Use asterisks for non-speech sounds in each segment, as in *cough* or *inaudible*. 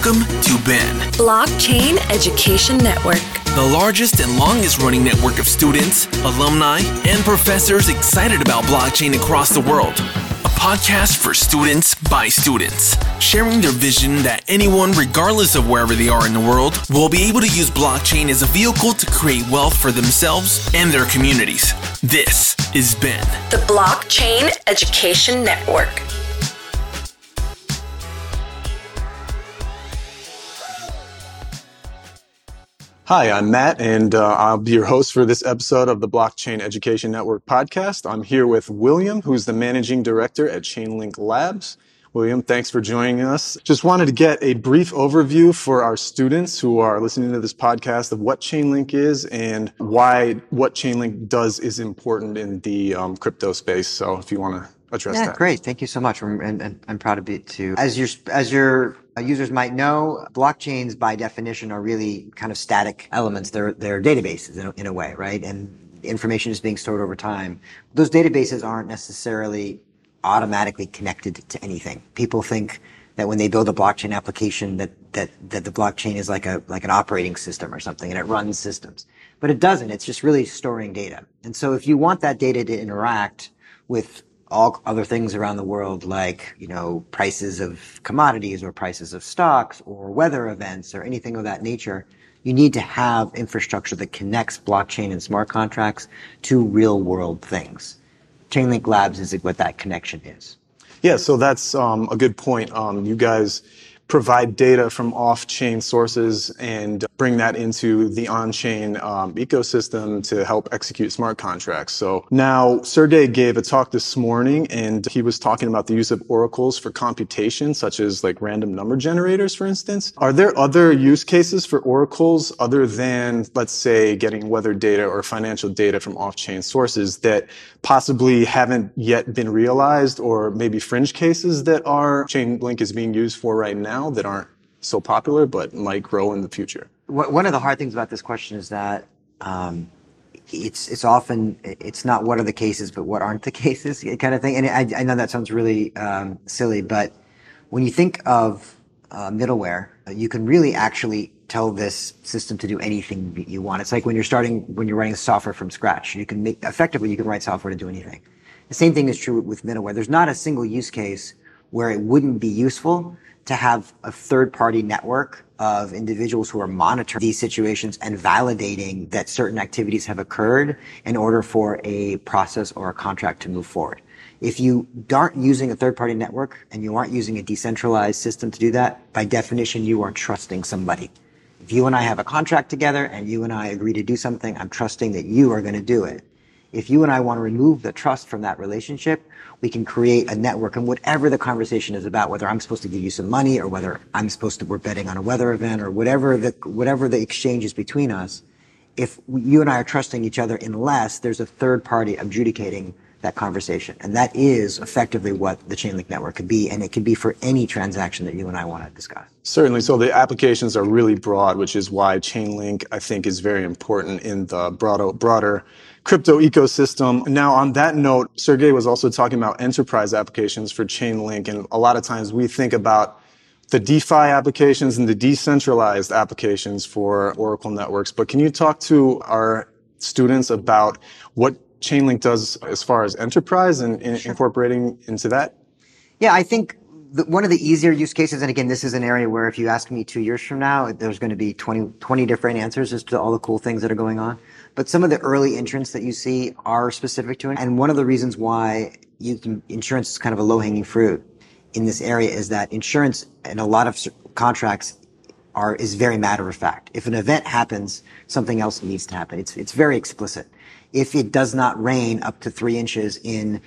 Welcome to Ben, Blockchain Education Network. the largest and longest running network of students, alumni, and professors excited about blockchain across the world. A podcast for students by students, sharing their vision that anyone, regardless of wherever they are in the world, will be able to use blockchain as a vehicle to create wealth for themselves and their communities. This is Ben. The Blockchain Education Network. Hi, I'm Matt, and uh, I'll be your host for this episode of the Blockchain Education Network podcast. I'm here with William, who's the managing director at Chainlink Labs. William, thanks for joining us. Just wanted to get a brief overview for our students who are listening to this podcast of what Chainlink is and why what Chainlink does is important in the um, crypto space. So if you want to address Yeah, that. great. Thank you so much. And, and I'm proud to be to, as your, as your uh, users might know, blockchains by definition are really kind of static elements. They're, they're databases in a, in a way, right? And information is being stored over time. Those databases aren't necessarily automatically connected to anything. People think that when they build a blockchain application that, that, that the blockchain is like a, like an operating system or something and it runs systems. But it doesn't. It's just really storing data. And so if you want that data to interact with all other things around the world, like, you know, prices of commodities or prices of stocks or weather events or anything of that nature, you need to have infrastructure that connects blockchain and smart contracts to real world things. Chainlink Labs is what that connection is. Yeah, so that's um, a good point. Um, you guys provide data from off-chain sources and bring that into the on-chain um, ecosystem to help execute smart contracts. So now Sergey gave a talk this morning and he was talking about the use of oracles for computation, such as like random number generators, for instance. Are there other use cases for oracles other than, let's say, getting weather data or financial data from off-chain sources that possibly haven't yet been realized or maybe fringe cases that our Chainlink is being used for right now that aren't so popular but might grow in the future? One of the hard things about this question is that um, it's it's often it's not what are the cases, but what aren't the *laughs* cases kind of thing. And I, I know that sounds really um, silly, but when you think of uh, middleware, you can really actually tell this system to do anything you want. It's like when you're starting when you're writing software from scratch. You can make effectively you can write software to do anything. The same thing is true with middleware. There's not a single use case where it wouldn't be useful to have a third party network of individuals who are monitoring these situations and validating that certain activities have occurred in order for a process or a contract to move forward. If you aren't using a third party network and you aren't using a decentralized system to do that, by definition, you are trusting somebody. If you and I have a contract together and you and I agree to do something, I'm trusting that you are going to do it. If you and I want to remove the trust from that relationship, we can create a network and whatever the conversation is about, whether I'm supposed to give you some money or whether I'm supposed to, we're betting on a weather event or whatever the, whatever the exchange is between us. If you and I are trusting each other unless there's a third party adjudicating that conversation. And that is effectively what the Chainlink network could be. And it could be for any transaction that you and I want to discuss. Certainly. So the applications are really broad, which is why Chainlink, I think, is very important in the broader, broader crypto ecosystem. Now, on that note, Sergey was also talking about enterprise applications for Chainlink. And a lot of times we think about the DeFi applications and the decentralized applications for Oracle networks. But can you talk to our students about what Chainlink does as far as enterprise and, and incorporating into that? Yeah, I think the, one of the easier use cases, and again, this is an area where if you ask me two years from now, there's going to be 20, 20 different answers as to all the cool things that are going on. But some of the early entrants that you see are specific to it. And one of the reasons why you can, insurance is kind of a low hanging fruit in this area is that insurance and a lot of contracts are, is very matter of fact. If an event happens, something else needs to happen. It's, it's very explicit. If it does not rain up to three inches in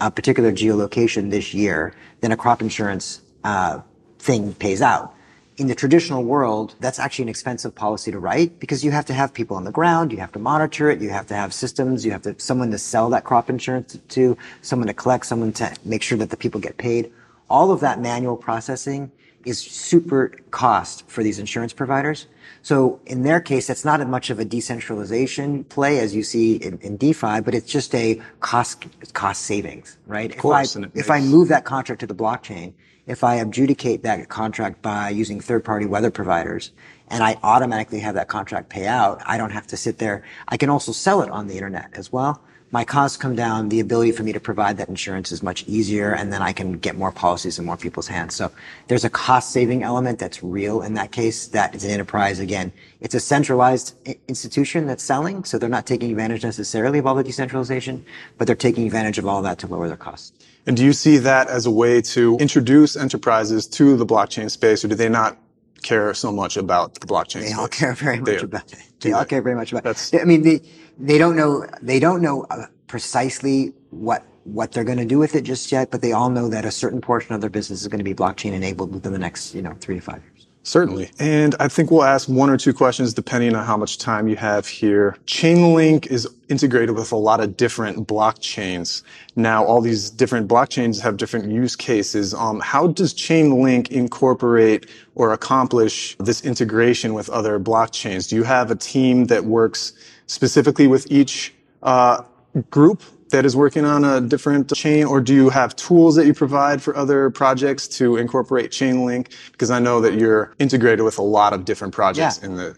a particular geolocation this year, then a crop insurance uh, thing pays out. In the traditional world, that's actually an expensive policy to write because you have to have people on the ground, you have to monitor it, you have to have systems, you have to someone to sell that crop insurance to, someone to collect, someone to make sure that the people get paid. All of that manual processing is super cost for these insurance providers. So in their case, that's not as much of a decentralization play as you see in, in DeFi, but it's just a cost cost savings, right? Of course, if I, if I move that contract to the blockchain, if I adjudicate that contract by using third-party weather providers, and I automatically have that contract pay out, I don't have to sit there. I can also sell it on the internet as well my costs come down, the ability for me to provide that insurance is much easier, and then I can get more policies in more people's hands. So there's a cost saving element that's real in that case. That is an enterprise. Again, it's a centralized institution that's selling, so they're not taking advantage necessarily of all the decentralization, but they're taking advantage of all that to lower their costs. And do you see that as a way to introduce enterprises to the blockchain space, or do they not care so much about the blockchain? They all care very much about it. They all care very much about it. I mean, the they don't know they don't know uh, precisely what what they're going to do with it just yet, but they all know that a certain portion of their business is going to be blockchain enabled within the next you know three to five years. Certainly. And I think we'll ask one or two questions depending on how much time you have here. Chainlink is integrated with a lot of different blockchains. Now, all these different blockchains have different use cases. Um, how does Chainlink incorporate or accomplish this integration with other blockchains? Do you have a team that works specifically with each uh, group that is working on a different chain, or do you have tools that you provide for other projects to incorporate Chainlink? Because I know that you're integrated with a lot of different projects yeah. in the.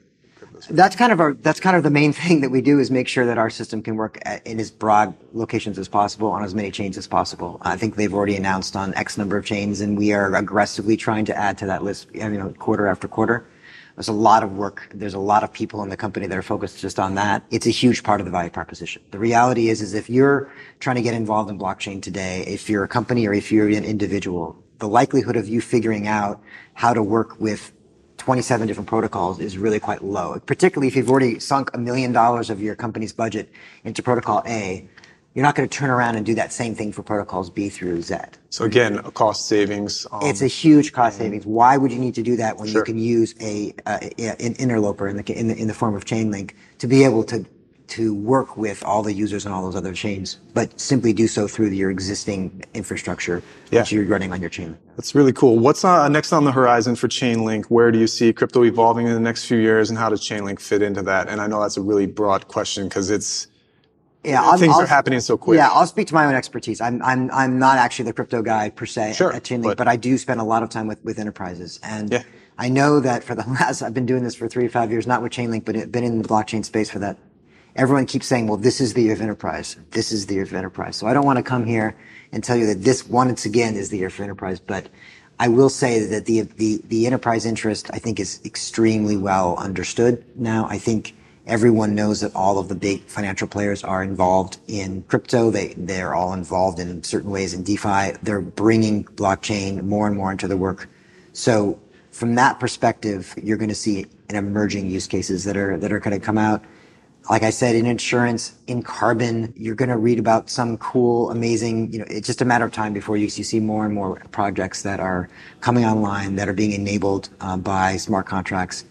That's kind of our. That's kind of the main *laughs* thing that we do is make sure that our system can work at, in as broad locations as possible on as many chains as possible. I think they've already announced on X number of chains, and we are aggressively trying to add to that list. You know, quarter after quarter. There's a lot of work. There's a lot of people in the company that are focused just on that. It's a huge part of the value proposition. The reality is, is if you're trying to get involved in blockchain today, if you're a company or if you're an individual, the likelihood of you figuring out how to work with 27 different protocols is really quite low, particularly if you've already sunk a million dollars of your company's budget into protocol A you're not going to turn around and do that same thing for protocols B through Z. So again, a cost savings. Um, it's a huge cost savings. Why would you need to do that when sure. you can use a, an interloper in the, in the in the form of Chainlink to be able to to work with all the users and all those other chains, but simply do so through your existing infrastructure yeah. that you're running on your chain. That's really cool. What's uh, next on the horizon for Chainlink? Where do you see crypto evolving in the next few years, and how does Chainlink fit into that? And I know that's a really broad question because it's yeah, I'll, things I'll, are happening so quick. Yeah, I'll speak to my own expertise. I'm I'm I'm not actually the crypto guy per se sure, at Chainlink, but, but I do spend a lot of time with with enterprises, and yeah. I know that for the *laughs* last I've been doing this for three or five years, not with Chainlink, but it, been in the blockchain space for that. Everyone keeps saying, "Well, this is the year of enterprise. This is the year of enterprise." So I don't want to come here and tell you that this once again is the year for enterprise, but I will say that the the the enterprise interest I think is extremely well understood now. I think Everyone knows that all of the big financial players are involved in crypto. They, they're all involved in certain ways in DeFi. They're bringing blockchain more and more into the work. So from that perspective, you're going to see an emerging use cases that are, that are going to come out. Like I said, in insurance, in carbon, you're going to read about some cool, amazing, you know, it's just a matter of time before you, you see more and more projects that are coming online that are being enabled uh, by smart contracts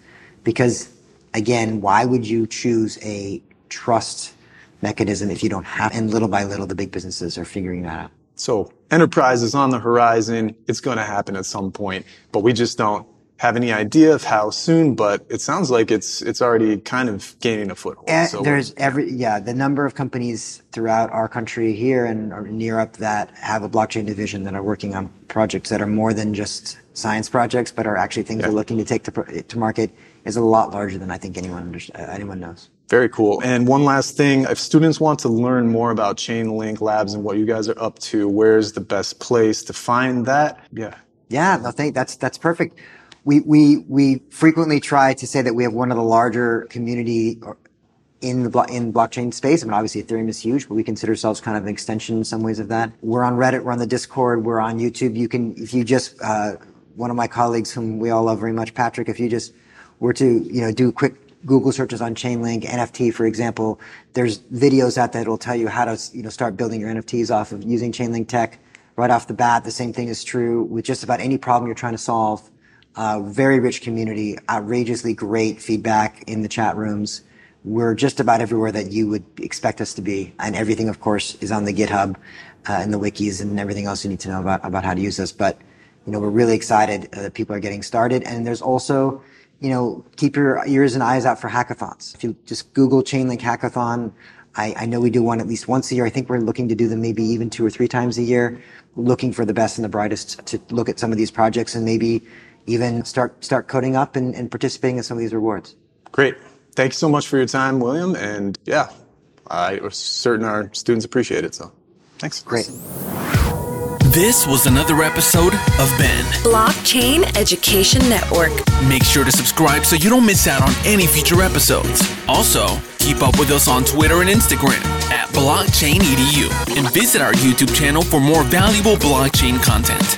because again, why would you choose a trust mechanism if you don't have? And little by little, the big businesses are figuring that out. So enterprise is on the horizon. It's going to happen at some point, but we just don't have any idea of how soon, but it sounds like it's it's already kind of gaining a foothold. And so there's every yeah, the number of companies throughout our country here and in Europe that have a blockchain division that are working on projects that are more than just science projects, but are actually things yeah. they're looking to take to, to market is a lot larger than I think anyone uh, anyone knows. Very cool. And one last thing, if students want to learn more about Chainlink Labs and what you guys are up to, where's the best place to find that? Yeah. Yeah, no, think that's that's perfect. We we we frequently try to say that we have one of the larger community in the blo- in blockchain space. I mean, obviously Ethereum is huge, but we consider ourselves kind of an extension in some ways of that. We're on Reddit, we're on the Discord, we're on YouTube. You can if you just uh, one of my colleagues whom we all love very much, Patrick, if you just were to, you know, do quick Google searches on Chainlink, NFT, for example, there's videos out there that will tell you how to, you know, start building your NFTs off of using Chainlink tech right off the bat. The same thing is true with just about any problem you're trying to solve. Uh, very rich community, outrageously great feedback in the chat rooms. We're just about everywhere that you would expect us to be. And everything, of course, is on the GitHub uh, and the wikis and everything else you need to know about, about how to use this. But you know, we're really excited uh, that people are getting started. And there's also, you know, keep your ears and eyes out for hackathons. If you just Google Chainlink Hackathon, I, I know we do one at least once a year. I think we're looking to do them maybe even two or three times a year, looking for the best and the brightest to look at some of these projects and maybe even start start coding up and, and participating in some of these rewards. Great. Thank you so much for your time, William. And yeah, I was certain our students appreciate it. So thanks. Great. This was another episode of Ben. Blockchain Education Network. Make sure to subscribe so you don't miss out on any future episodes. Also, keep up with us on Twitter and Instagram at BlockchainEDU and visit our YouTube channel for more valuable blockchain content.